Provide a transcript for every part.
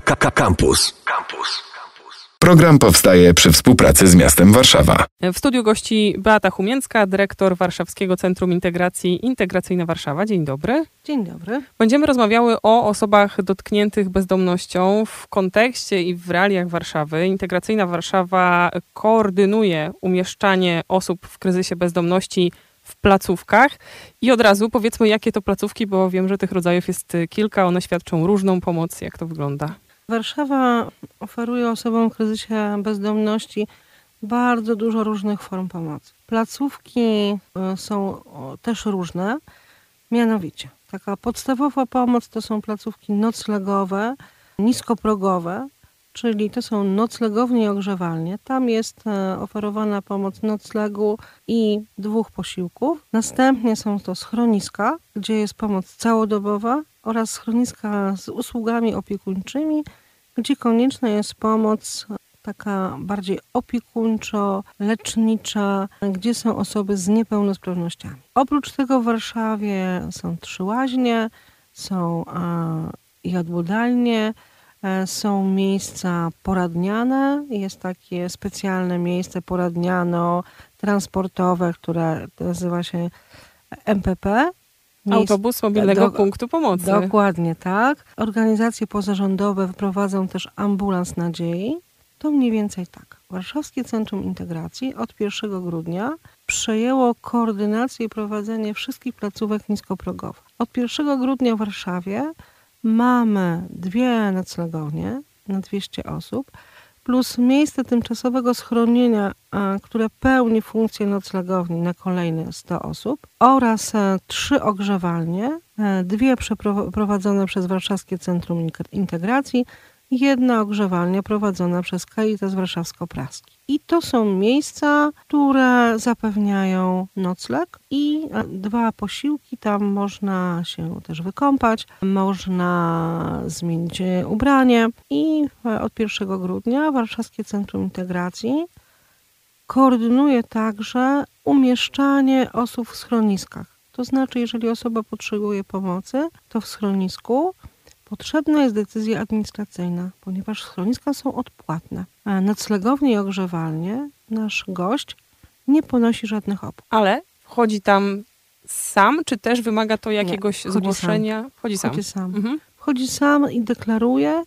Campus. Campus. Program powstaje przy współpracy z miastem Warszawa. W studiu gości Beata Humięcka, dyrektor Warszawskiego Centrum Integracji Integracyjna Warszawa. Dzień dobry. Dzień dobry. Będziemy rozmawiały o osobach dotkniętych bezdomnością w kontekście i w realiach Warszawy. Integracyjna Warszawa koordynuje umieszczanie osób w kryzysie bezdomności w placówkach. I od razu powiedzmy, jakie to placówki, bo wiem, że tych rodzajów jest kilka. One świadczą różną pomoc. Jak to wygląda? Warszawa oferuje osobom w kryzysie bezdomności bardzo dużo różnych form pomocy. Placówki e, są też różne, mianowicie taka podstawowa pomoc to są placówki noclegowe, niskoprogowe, czyli to są noclegownie i ogrzewalnie. Tam jest e, oferowana pomoc noclegu i dwóch posiłków. Następnie są to schroniska, gdzie jest pomoc całodobowa oraz schroniska z usługami opiekuńczymi, gdzie konieczna jest pomoc taka bardziej opiekuńczo-lecznicza, gdzie są osoby z niepełnosprawnościami. Oprócz tego w Warszawie są trzy łaźnie, są i odbudalnie, e, są miejsca poradniane, jest takie specjalne miejsce poradniano-transportowe, które nazywa się MPP, Autobus mobilnego do, punktu pomocy. Dokładnie tak. Organizacje pozarządowe wprowadzą też ambulans nadziei. To mniej więcej tak. Warszawskie Centrum Integracji od 1 grudnia przejęło koordynację i prowadzenie wszystkich placówek niskoprogowych. Od 1 grudnia w Warszawie mamy dwie noclegownie na 200 osób plus miejsce tymczasowego schronienia, które pełni funkcję noclegowni na kolejne 100 osób oraz e, trzy ogrzewalnie, e, dwie przeprowadzone przez Warszawskie Centrum Integracji jedna ogrzewalnia prowadzona przez Caritas Warszawsko-Praski. I to są miejsca, które zapewniają nocleg i e, dwa posiłki. Tam można się też wykąpać, można zmienić ubranie i e, od 1 grudnia Warszawskie Centrum Integracji koordynuje także umieszczanie osób w schroniskach. To znaczy, jeżeli osoba potrzebuje pomocy, to w schronisku Potrzebna jest decyzja administracyjna, ponieważ schroniska są odpłatne. A noclegownie i ogrzewalnie nasz gość nie ponosi żadnych opłat. Ale wchodzi tam sam, czy też wymaga to jakiegoś nie, zgłoszenia? Sam. Wchodzi sam. Wchodzi sam. Mhm. Wchodzi sam i deklaruje,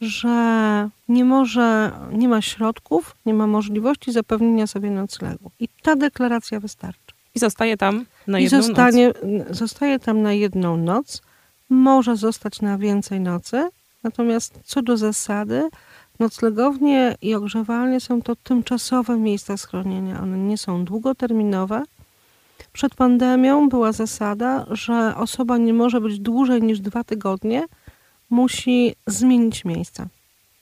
że nie może, nie ma środków, nie ma możliwości zapewnienia sobie noclegu. I ta deklaracja wystarczy. I zostaje tam na jedną I zostanie, noc. Zostaje tam na jedną noc może zostać na więcej nocy, natomiast co do zasady, noclegownie i ogrzewalnie są to tymczasowe miejsca schronienia. One nie są długoterminowe. Przed pandemią była zasada, że osoba nie może być dłużej niż dwa tygodnie, musi zmienić miejsce.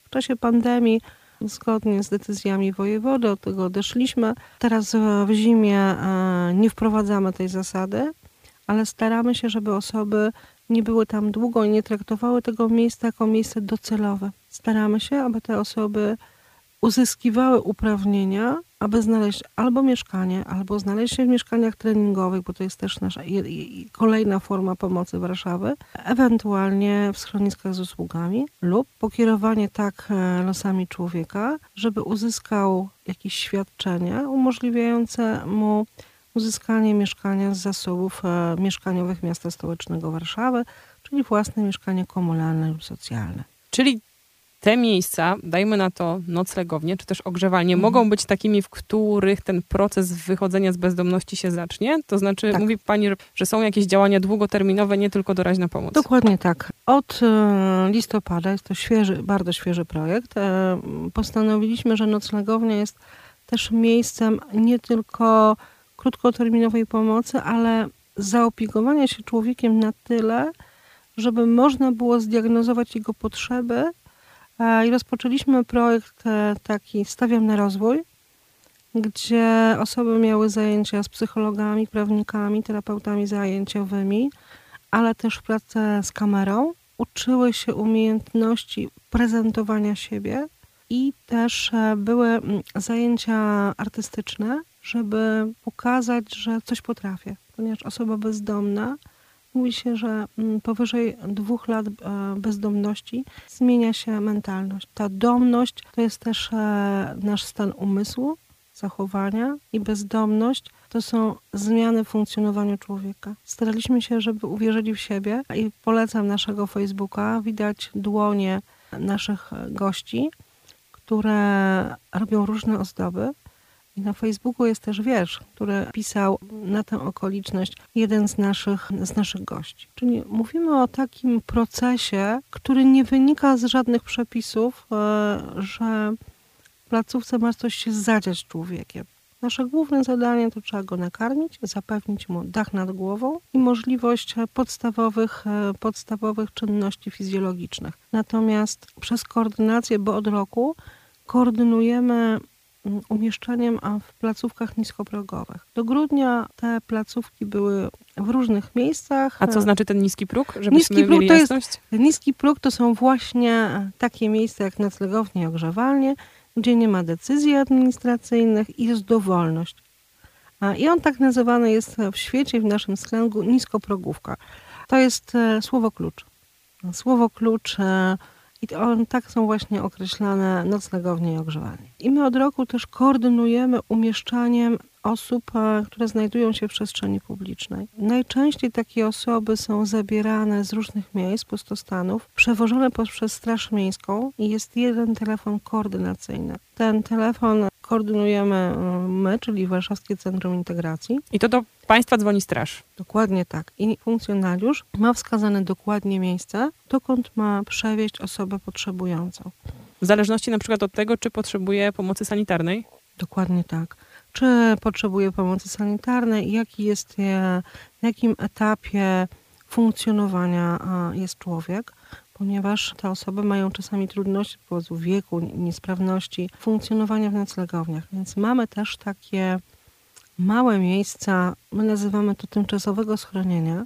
W czasie pandemii, zgodnie z decyzjami wojewody, od tego odeszliśmy. Teraz w zimie e, nie wprowadzamy tej zasady, ale staramy się, żeby osoby nie były tam długo i nie traktowały tego miejsca jako miejsce docelowe. Staramy się, aby te osoby uzyskiwały uprawnienia, aby znaleźć albo mieszkanie, albo znaleźć się w mieszkaniach treningowych, bo to jest też nasza kolejna forma pomocy Warszawy, ewentualnie w schroniskach z usługami lub pokierowanie tak e, losami człowieka, żeby uzyskał jakieś świadczenia umożliwiające mu uzyskanie mieszkania z zasobów e, mieszkaniowych miasta stołecznego Warszawy, czyli własne mieszkanie komunalne lub socjalne. Czyli te miejsca, dajmy na to noclegownie, czy też ogrzewalnie, mhm. mogą być takimi, w których ten proces wychodzenia z bezdomności się zacznie? To znaczy, tak. mówi Pani, że są jakieś działania długoterminowe, nie tylko doraźna pomoc. Dokładnie tak. Od e, listopada, jest to świeży, bardzo świeży projekt, e, postanowiliśmy, że noclegownia jest też miejscem nie tylko krótkoterminowej pomocy, ale zaopiekowania się człowiekiem na tyle, żeby można było zdiagnozować jego potrzeby. I rozpoczęliśmy projekt e, taki Stawiam na rozwój, gdzie osoby miały zajęcia z psychologami, prawnikami, terapeutami zajęciowymi, ale też pracę z kamerą. Uczyły się umiejętności prezentowania siebie i też e, były mm, zajęcia artystyczne, żeby pokazać, że coś potrafię, ponieważ osoba bezdomna Mówi się, że mm, powyżej dwóch lat e, bezdomności zmienia się mentalność. Ta domność to jest też e, nasz stan umysłu, zachowania i bezdomność to są zmiany w funkcjonowaniu człowieka. Staraliśmy się, żeby uwierzyli w siebie i polecam naszego Facebooka. Widać dłonie naszych gości, które robią różne ozdoby. I na Facebooku jest też wiersz, który pisał na tę okoliczność jeden z naszych, z naszych gości. Czyli mówimy o takim procesie, który nie wynika z żadnych przepisów, e, że w placówce ma coś się zadziać z człowiekiem. Nasze główne zadanie to trzeba go nakarmić, zapewnić mu dach nad głową i możliwość podstawowych, e, podstawowych czynności fizjologicznych. Natomiast przez koordynację, bo od roku koordynujemy umieszczaniem w placówkach niskoprogowych. Do grudnia te placówki były w różnych miejscach. A co znaczy ten niski próg, żebyśmy niski próg mieli to jest, jasność? Niski próg to są właśnie takie miejsca jak noclegownie i ogrzewalnie, gdzie nie ma decyzji administracyjnych i jest dowolność. I on tak nazywany jest w świecie, w naszym slangu niskoprogówka. To jest e, słowo klucz. Słowo klucz e, i on, tak są właśnie określane noclegownie i ogrzewalnie. I my od roku też koordynujemy umieszczaniem osób, e, które znajdują się w przestrzeni publicznej. Najczęściej takie osoby są zabierane z różnych miejsc, pustostanów, przewożone przez Straż Miejską i jest jeden telefon koordynacyjny. Ten telefon koordynujemy e, my, czyli Warszawskie Centrum Integracji. I to do Państwa dzwoni straż. Dokładnie tak. I funkcjonariusz ma wskazane dokładnie miejsce, dokąd ma przewieźć osobę potrzebującą. W zależności na przykład od tego, czy potrzebuje pomocy sanitarnej? Dokładnie tak czy potrzebuje pomocy sanitarnej, jaki jest, w jakim etapie funkcjonowania jest człowiek, ponieważ te osoby mają czasami trudności z powodu wieku, niesprawności funkcjonowania w noclegowniach. Więc mamy też takie małe miejsca, my nazywamy to tymczasowego schronienia.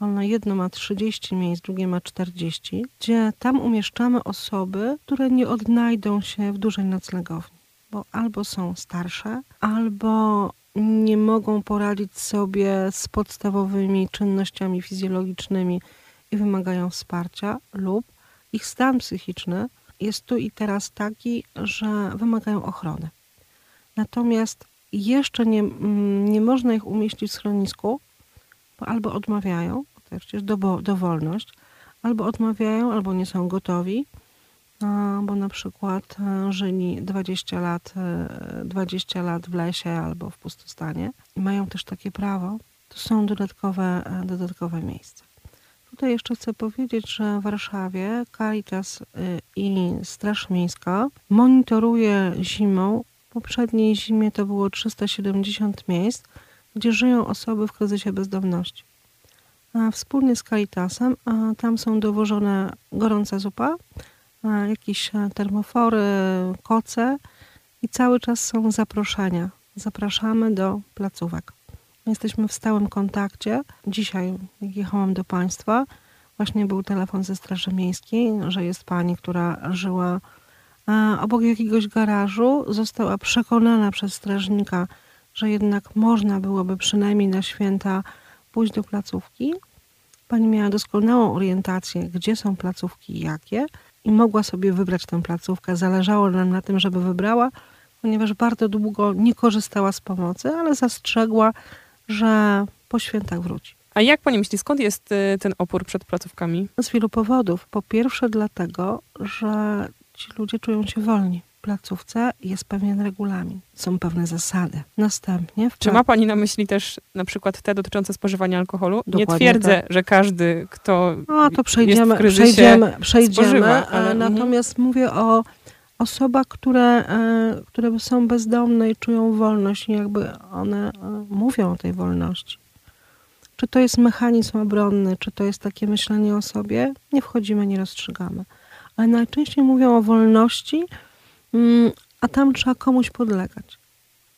Ono jedno ma 30 miejsc, drugie ma 40, gdzie tam umieszczamy osoby, które nie odnajdą się w dużej noclegowni bo albo są starsze, albo nie mogą poradzić sobie z podstawowymi czynnościami fizjologicznymi i wymagają wsparcia, lub ich stan psychiczny jest tu i teraz taki, że wymagają ochrony. Natomiast jeszcze nie, mm, nie można ich umieścić w schronisku, bo albo odmawiają, to jest przecież do, dowolność, albo odmawiają, albo nie są gotowi, bo na przykład e, żyli 20 lat, 20 e, lat w lesie albo w pustostanie i mają też takie prawo, to są dodatkowe, e, dodatkowe miejsca. Tutaj jeszcze chcę powiedzieć, że w Warszawie Caritas i Straż Miejska monitoruje zimą. W poprzedniej zimie to było 370 miejsc, gdzie żyją osoby w kryzysie bezdomności. Wspólnie z Caritasem tam są dowożone gorąca zupa, jakieś e, termofory, koce i cały czas są zaproszenia. Zapraszamy do placówek. Jesteśmy w stałym kontakcie. Dzisiaj, jak jechałam do Państwa, właśnie był telefon ze Straży Miejskiej, że jest pani, która żyła e, obok jakiegoś garażu, została przekonana przez strażnika, że jednak można byłoby przynajmniej na święta pójść do placówki. Pani miała doskonałą orientację, gdzie są placówki i jakie i mogła sobie wybrać tę placówkę. Zależało nam na tym, żeby wybrała, ponieważ bardzo długo nie korzystała z pomocy, ale zastrzegła, że po świętach wróci. A jak pani myśli, skąd jest y, ten opór przed placówkami? Z wielu powodów. Po pierwsze dlatego, że ci ludzie czują się wolni placówce jest pewien regulamin, są pewne zasady. Następnie... Czy ma Pani na myśli też na przykład te dotyczące spożywania alkoholu? Dokładnie Nie twierdzę, tak. że każdy, kto no, to przejdziemy, jest w kryzysie, przejdziemy, przejdziemy spożywa, ale... natomiast mhm. mówię o osobach, które, e, które są bezdomne i czują wolność jakby one e, mówią o tej wolności. Czy to jest mechanizm obronny, czy to jest takie myślenie o sobie, nie wchodzimy, nie rozstrzygamy. Ale najczęściej mówią o wolności, Mm, a tam trzeba komuś podlegać.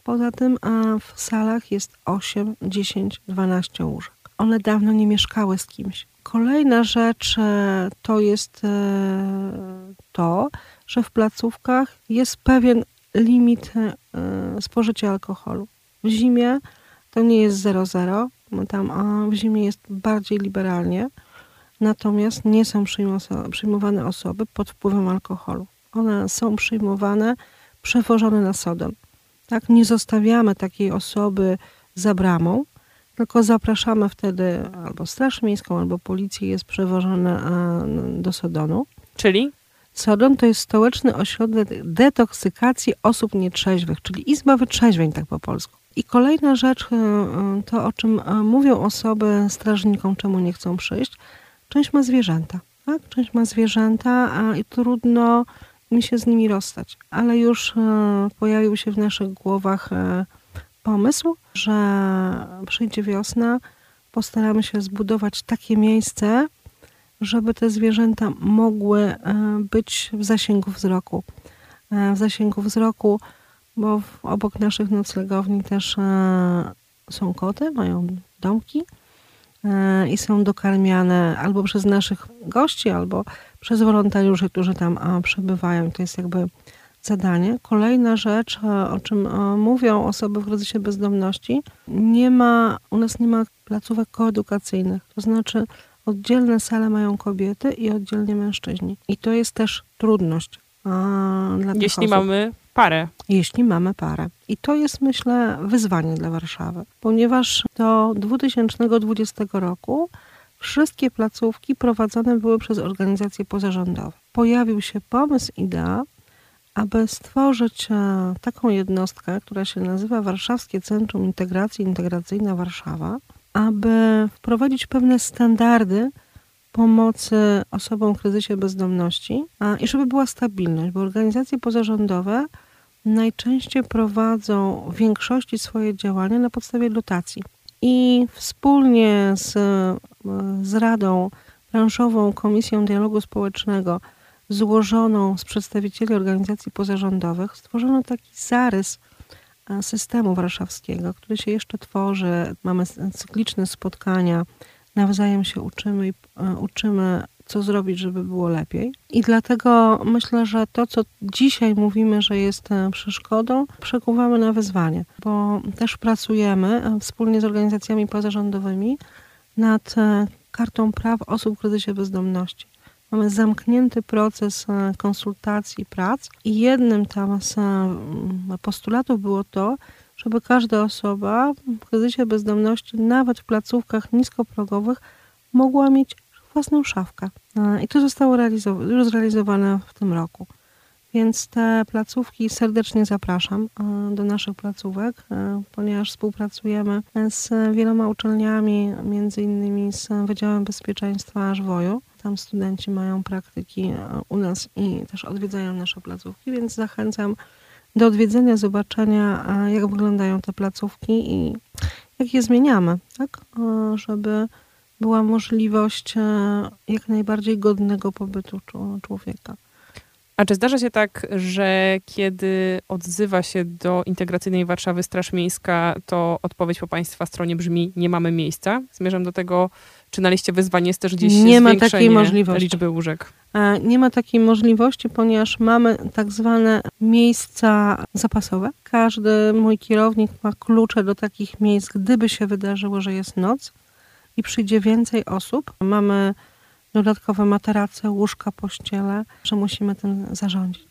Poza tym w salach jest 8, 10, 12 łóżek. One dawno nie mieszkały z kimś. Kolejna rzecz e, to jest to, że w placówkach jest pewien limit e, spożycia alkoholu. W zimie to nie jest 0,0, Tam w zimie jest bardziej liberalnie, natomiast nie są przyjmowane osoby pod wpływem alkoholu. One są przyjmowane, przewożone na Sodon. Tak, nie zostawiamy takiej osoby za bramą, tylko zapraszamy wtedy albo Straż Miejską, albo policję, jest przewożone do Sodonu. Czyli? Sodon to jest stołeczny ośrodek detoksykacji osób nietrzeźwych, czyli izba wytrzeźwień, tak po polsku. I kolejna rzecz, e, e, to o czym e, mówią osoby strażnikom, czemu nie chcą przyjść, część ma zwierzęta. Tak? Część ma zwierzęta i trudno mi się z nimi rozstać. Ale już pojawił się w naszych głowach pomysł, że przyjdzie wiosna, postaramy się zbudować takie miejsce, żeby te zwierzęta mogły e, być w zasięgu wzroku. E, w zasięgu wzroku, bo obok naszych noclegowni też e, są koty, mają domki i są dokarmiane albo przez naszych gości, albo przez wolontariuszy, którzy tam przebywają. To jest jakby zadanie. Kolejna rzecz, o czym mówią osoby w kryzysie bezdomności, nie ma, u nas nie ma placówek koedukacyjnych. To znaczy Oddzielne sale mają kobiety i oddzielnie mężczyźni. I to jest też trudność. dla Jeśli osób. mamy parę. Jeśli mamy parę. I to jest, myślę, wyzwanie dla Warszawy, ponieważ do 2020 roku wszystkie placówki prowadzone były przez organizacje pozarządowe. Pojawił się pomysł, idea, aby stworzyć e, taką jednostkę, która się nazywa Warszawskie Centrum Integracji Integracyjna Warszawa, aby wprowadzić pewne standardy pomocy osobom w kryzysie bezdomności i żeby była stabilność, bo organizacje pozarządowe najczęściej prowadzą w większości swoje działania na podstawie dotacji. I wspólnie z, z Radą Branżową Komisją Dialogu Społecznego, złożoną z przedstawicieli organizacji pozarządowych, stworzono taki zarys systemu warszawskiego, który się jeszcze tworzy. Mamy cykliczne spotkania, nawzajem się uczymy i e, uczymy, co zrobić, żeby było lepiej. I dlatego myślę, że to, co dzisiaj mówimy, że jest e, przeszkodą, przekuwamy na wyzwanie, bo też pracujemy e, wspólnie z organizacjami pozarządowymi nad kartą praw osób w kryzysie bezdomności. Mamy zamknięty proces e, konsultacji, prac i jednym tam z e, postulatów było to, żeby każda osoba w kryzysie bezdomności, nawet w placówkach niskoprogowych, mogła mieć własną szafkę. E, I to zostało już zrealizowane w tym roku. Więc te placówki serdecznie zapraszam do naszych placówek, ponieważ współpracujemy z wieloma uczelniami, między innymi z Wydziałem Bezpieczeństwa Żwoju tam studenci mają praktyki e, u nas i też odwiedzają nasze placówki, więc zachęcam do odwiedzenia, zobaczenia, e, jak wyglądają te placówki i jak je zmieniamy, tak? E, żeby była możliwość jak najbardziej godnego pobytu człowieka. A czy zdarza się tak, że kiedy odzywa się do integracyjnej Warszawy Straż Miejska, to odpowiedź po Państwa stronie brzmi: Nie mamy miejsca? Zmierzam do tego, czy na liście wyzwań jest też gdzieś nie ma takiej możliwości. liczby łóżek? E, nie ma takiej możliwości, ponieważ mamy tak zwane miejsca zapasowe. Każdy mój kierownik ma klucze do takich miejsc, gdyby się wydarzyło, że jest noc i przyjdzie więcej osób. Mamy dodatkowe materace, łóżka, pościele, że musimy tym zarządzić.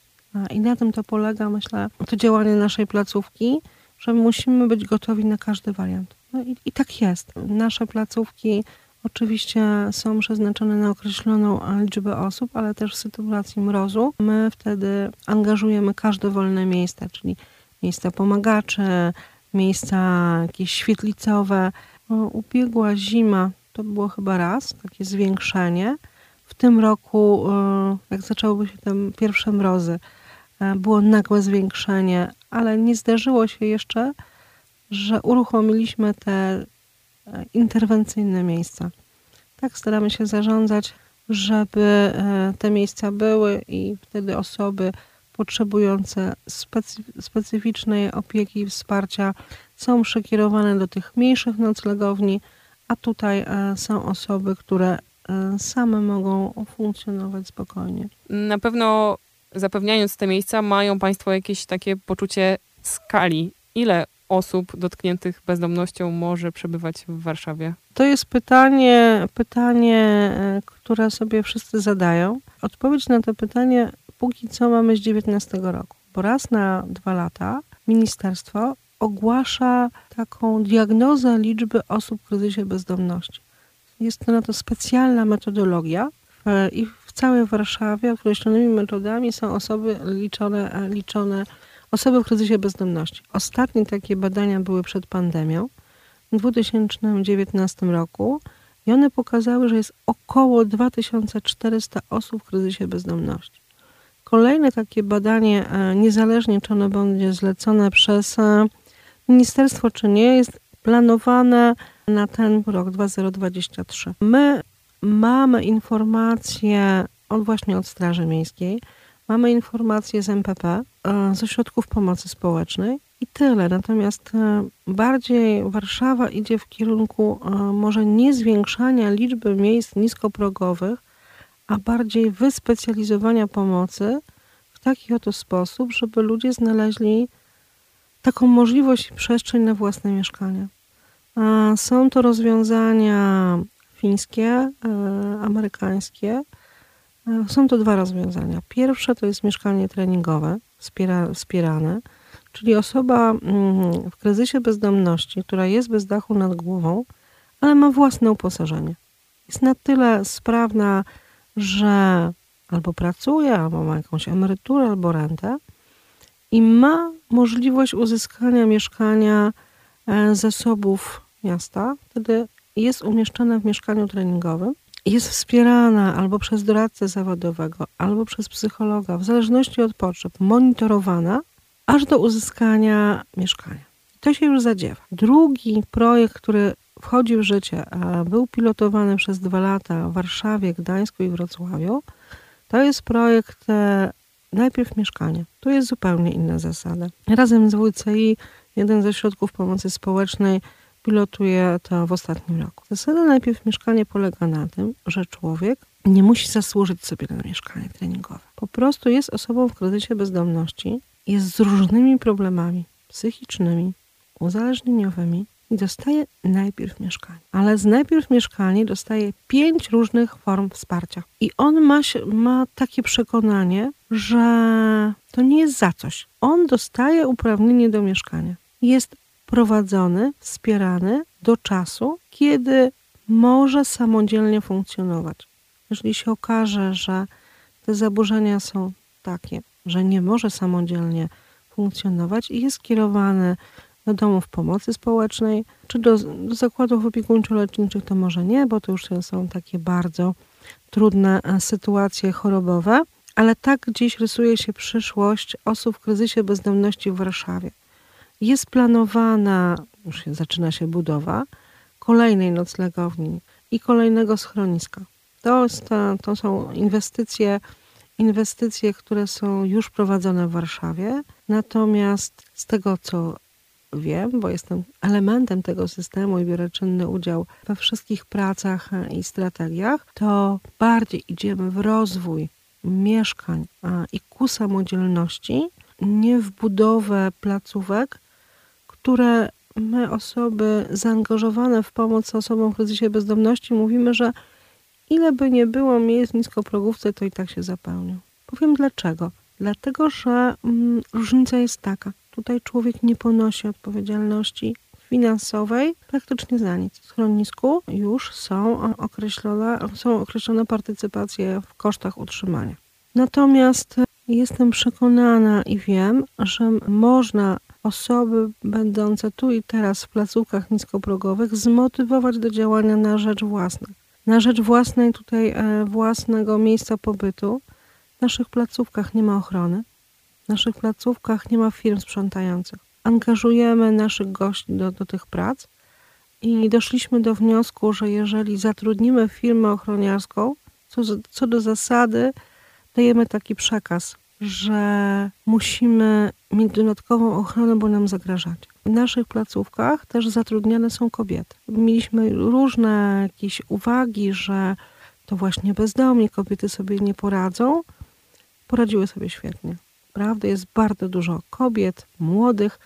I na tym to polega, myślę, to działanie naszej placówki, że musimy być gotowi na każdy wariant. No i, i tak jest. Nasze placówki Oczywiście są przeznaczone na określoną liczbę osób, ale też w sytuacji mrozu my wtedy angażujemy każde wolne miejsce, czyli miejsca pomagaczy, miejsca jakieś świetlicowe. Ubiegła zima to było chyba raz, takie zwiększenie. W tym roku, e, jak zaczęły się te pierwsze mrozy, e, było nagłe zwiększenie, ale nie zdarzyło się jeszcze, że uruchomiliśmy te interwencyjne miejsca. Tak staramy się zarządzać, żeby e, te miejsca były i wtedy osoby potrzebujące specyficznej opieki i wsparcia są przekierowane do tych mniejszych noclegowni, a tutaj e, są osoby, które e, same mogą funkcjonować spokojnie. Na pewno zapewniając te miejsca, mają Państwo jakieś takie poczucie skali. Ile osób dotkniętych bezdomnością może przebywać w Warszawie? To jest pytanie, pytanie, e, które sobie wszyscy zadają. Odpowiedź na to pytanie póki co mamy z 19 roku, bo raz na dwa lata ministerstwo ogłasza taką diagnozę liczby osób w kryzysie bezdomności. Jest to na to specjalna metodologia i w całej Warszawie określonymi metodami są osoby liczone, liczone osoby w kryzysie bezdomności. Ostatnie takie badania były przed pandemią w 2019 roku i one pokazały, że jest około 2400 osób w kryzysie bezdomności. Kolejne takie badanie, e, niezależnie czy ono będzie zlecone przez e, ministerstwo, czy nie, jest planowane na ten rok 2023. My mamy informacje od właśnie od Straży Miejskiej, mamy informacje z MPP, e, z ośrodków pomocy społecznej i tyle. Natomiast bardziej Warszawa idzie w kierunku może nie zwiększania liczby miejsc niskoprogowych, a bardziej wyspecjalizowania pomocy w taki oto sposób, żeby ludzie znaleźli taką możliwość i przestrzeń na własne mieszkanie. Są to rozwiązania fińskie, e, amerykańskie. E, są to dwa rozwiązania. Pierwsze to jest mieszkanie treningowe, wspiera, wspierane, czyli osoba mm, w kryzysie bezdomności, która jest bez dachu nad głową, ale ma własne uposażenie. Jest na tyle sprawna że albo pracuje, albo ma jakąś emeryturę, albo rentę i ma możliwość uzyskania mieszkania e, zasobów miasta, wtedy jest umieszczona w mieszkaniu treningowym, jest wspierana albo przez doradcę zawodowego, albo przez psychologa, w zależności od potrzeb, monitorowana, aż do uzyskania mieszkania. To się już zadziewa. Drugi projekt, który wchodzi w życie, a był pilotowany przez dwa lata w Warszawie, Gdańsku i Wrocławiu, to jest projekt e, najpierw mieszkanie. Tu jest zupełnie inna zasada. Razem z WCI, jeden ze środków pomocy społecznej, pilotuje to w ostatnim roku. Zasada najpierw mieszkanie polega na tym, że człowiek nie musi zasłużyć sobie na mieszkanie treningowe. Po prostu jest osobą w kryzysie bezdomności, jest z różnymi problemami psychicznymi, uzależnieniowymi, i dostaje najpierw mieszkanie. Ale z najpierw mieszkanie dostaje pięć różnych form wsparcia. I on ma, ma takie przekonanie, że to nie jest za coś. On dostaje uprawnienie do mieszkania. Jest prowadzony, wspierany do czasu, kiedy może samodzielnie funkcjonować. Jeżeli się okaże, że te zaburzenia są takie, że nie może samodzielnie funkcjonować i jest kierowany do domów pomocy społecznej, czy do, do zakładów opiekuńczo-leczniczych to może nie, bo to już są takie bardzo trudne e, sytuacje chorobowe, ale tak dziś rysuje się przyszłość osób w kryzysie bezdomności w Warszawie. Jest planowana, już się, zaczyna się budowa, kolejnej noclegowni i kolejnego schroniska. To, jest, to są inwestycje, inwestycje, które są już prowadzone w Warszawie. Natomiast z tego, co wiem, bo jestem elementem tego systemu i biorę czynny udział we wszystkich pracach i strategiach, to bardziej idziemy w rozwój mieszkań i ku samodzielności, nie w budowę placówek, które my, osoby zaangażowane w pomoc osobom w kryzysie bezdomności, mówimy, że ile by nie było miejsc w niskoprogówce, to i tak się zapełnią. Powiem dlaczego. Dlatego, że mm, różnica jest taka. Tutaj człowiek nie ponosi odpowiedzialności finansowej praktycznie za nic. W schronisku już są określone, są określone partycypacje w kosztach utrzymania. Natomiast jestem przekonana i wiem, że można osoby będące tu i teraz w placówkach niskoprogowych zmotywować do działania na rzecz własnej. Na rzecz własnej tutaj e, własnego miejsca pobytu. W naszych placówkach nie ma ochrony. W naszych placówkach nie ma firm sprzątających. Angażujemy naszych gości do, do tych prac i doszliśmy do wniosku, że jeżeli zatrudnimy firmę ochroniarską, co, co do zasady dajemy taki przekaz, że musimy mieć dodatkową ochronę, bo nam zagrażać. W naszych placówkach też zatrudniane są kobiety. Mieliśmy różne jakieś uwagi, że to właśnie bezdomni kobiety sobie nie poradzą. Poradziły sobie świetnie. Naprawdę jest bardzo dużo kobiet, młodych,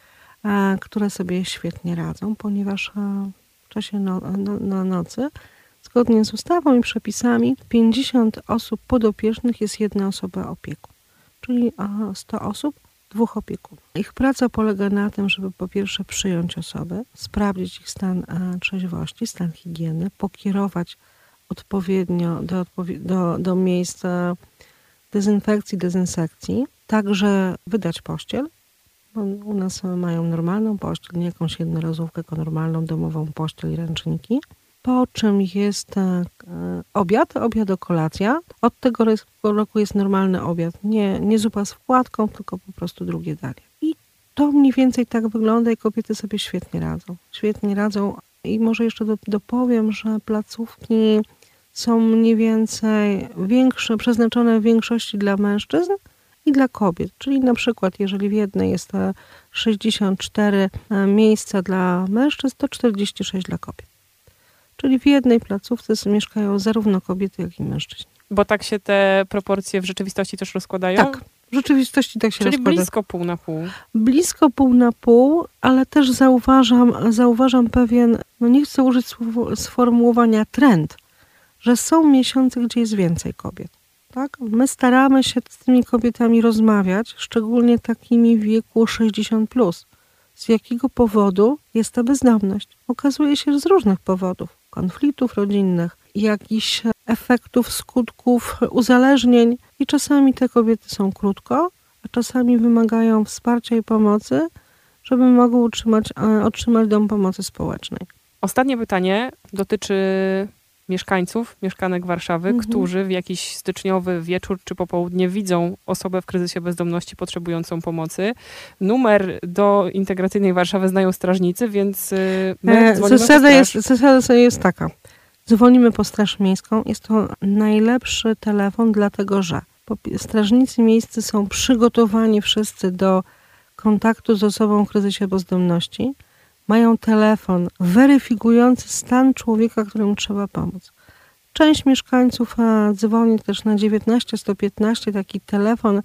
e, które sobie świetnie radzą, ponieważ e, w czasie no, no, no, nocy, zgodnie z ustawą i przepisami, 50 osób podopiecznych jest jedna osoba opiekun, czyli 100 osób, dwóch opiekunów. Ich praca polega na tym, żeby po pierwsze przyjąć osoby, sprawdzić ich stan e, trzeźwości, stan higieny, pokierować odpowiednio do, do, do miejsca dezynfekcji, dezynsekcji, także wydać pościel, u nas mają normalną pościel, nie jakąś jednorazówkę, tylko normalną domową pościel i ręczniki. Po czym jest e, obiad, obiad kolacja. Od tego roku jest normalny obiad, nie, nie zupa z wkładką, tylko po prostu drugie danie. I to mniej więcej tak wygląda i kobiety sobie świetnie radzą. Świetnie radzą i może jeszcze dopowiem, że placówki są mniej więcej większe, przeznaczone w większości dla mężczyzn i dla kobiet. Czyli na przykład, jeżeli w jednej jest 64 e, miejsca dla mężczyzn, to 46 dla kobiet. Czyli w jednej placówce mieszkają zarówno kobiety, jak i mężczyźni. Bo tak się te proporcje w rzeczywistości też rozkładają? Tak. W rzeczywistości tak się Czyli rozkłada. blisko pół na pół. Blisko pół na pół, ale też zauważam, zauważam pewien, no nie chcę użyć sformułowania trend, że są miesiące, gdzie jest więcej kobiet. Tak? My staramy się z tymi kobietami rozmawiać, szczególnie takimi w wieku 60. Plus. Z jakiego powodu jest ta bezdomność? Okazuje się, że z różnych powodów konfliktów rodzinnych, jakichś efektów, skutków uzależnień, i czasami te kobiety są krótko, a czasami wymagają wsparcia i pomocy, żeby mogły utrzymać, e, otrzymać dom pomocy społecznej. Ostatnie pytanie dotyczy mieszkańców, mieszkanek Warszawy, mhm. którzy w jakiś styczniowy wieczór czy popołudnie widzą osobę w kryzysie bezdomności potrzebującą pomocy. Numer do integracyjnej Warszawy znają strażnicy, więc y, my e, zasada, jest, zasada jest taka. Dzwonimy po Straż Miejską. Jest to najlepszy telefon, dlatego że strażnicy miejscy są przygotowani wszyscy do kontaktu z osobą w kryzysie bezdomności mają telefon weryfikujący stan człowieka, któremu trzeba pomóc. Część mieszkańców dzwoni też na 19-115, taki telefon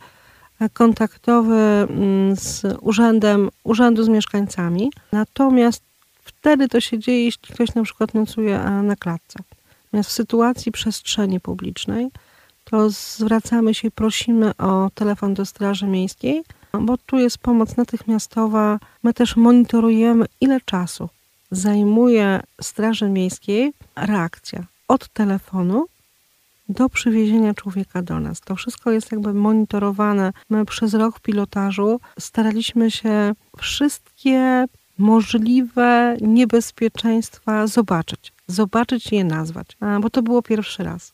kontaktowy mm, z urzędem, urzędu z mieszkańcami. Natomiast wtedy to się dzieje, jeśli ktoś na przykład nocuje na klatce. Natomiast w sytuacji przestrzeni publicznej to zwracamy się prosimy o telefon do Straży Miejskiej, bo tu jest pomoc natychmiastowa. My też monitorujemy, ile czasu zajmuje Straży Miejskiej reakcja od telefonu do przywiezienia człowieka do nas. To wszystko jest jakby monitorowane. My przez rok pilotażu staraliśmy się wszystkie możliwe niebezpieczeństwa zobaczyć. Zobaczyć je nazwać, bo to było pierwszy raz.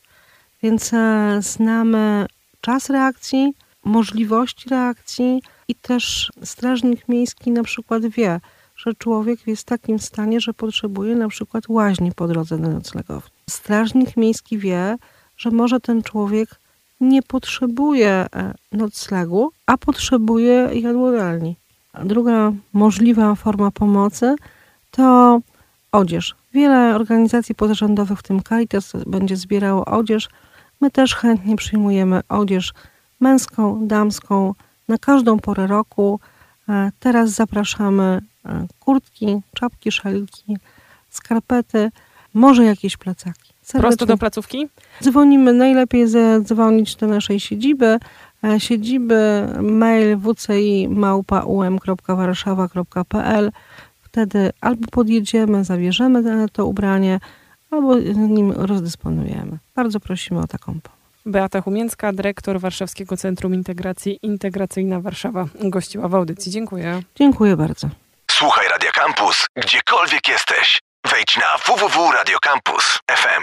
Więc e, znamy czas reakcji, możliwości reakcji i też strażnik miejski na przykład wie, że człowiek jest w takim stanie, że potrzebuje na przykład łaźni po drodze do noclegowni. Strażnik miejski wie, że może ten człowiek nie potrzebuje e, noclegu, a potrzebuje jadłodalni. Druga możliwa forma pomocy to odzież. Wiele organizacji pozarządowych, w tym Caritas, będzie zbierało odzież. My też chętnie przyjmujemy odzież męską, damską, na każdą porę roku. E, teraz zapraszamy e, kurtki, czapki, szaliki, skarpety, może jakieś plecaki. Serdecznie. Prosto do placówki? Dzwonimy, najlepiej zadzwonić do naszej siedziby. E, siedziby mail wci.um.warszawa.pl Wtedy albo podjedziemy, zabierzemy to ubranie, albo nim rozdysponujemy. Bardzo prosimy o taką pomoc. Beata Humięcka, dyrektor Warszawskiego Centrum Integracji Integracyjna Warszawa, gościła w audycji. Dziękuję. Dziękuję bardzo. Słuchaj Radio Campus, gdziekolwiek jesteś. Wejdź na www.radiocampus.fm.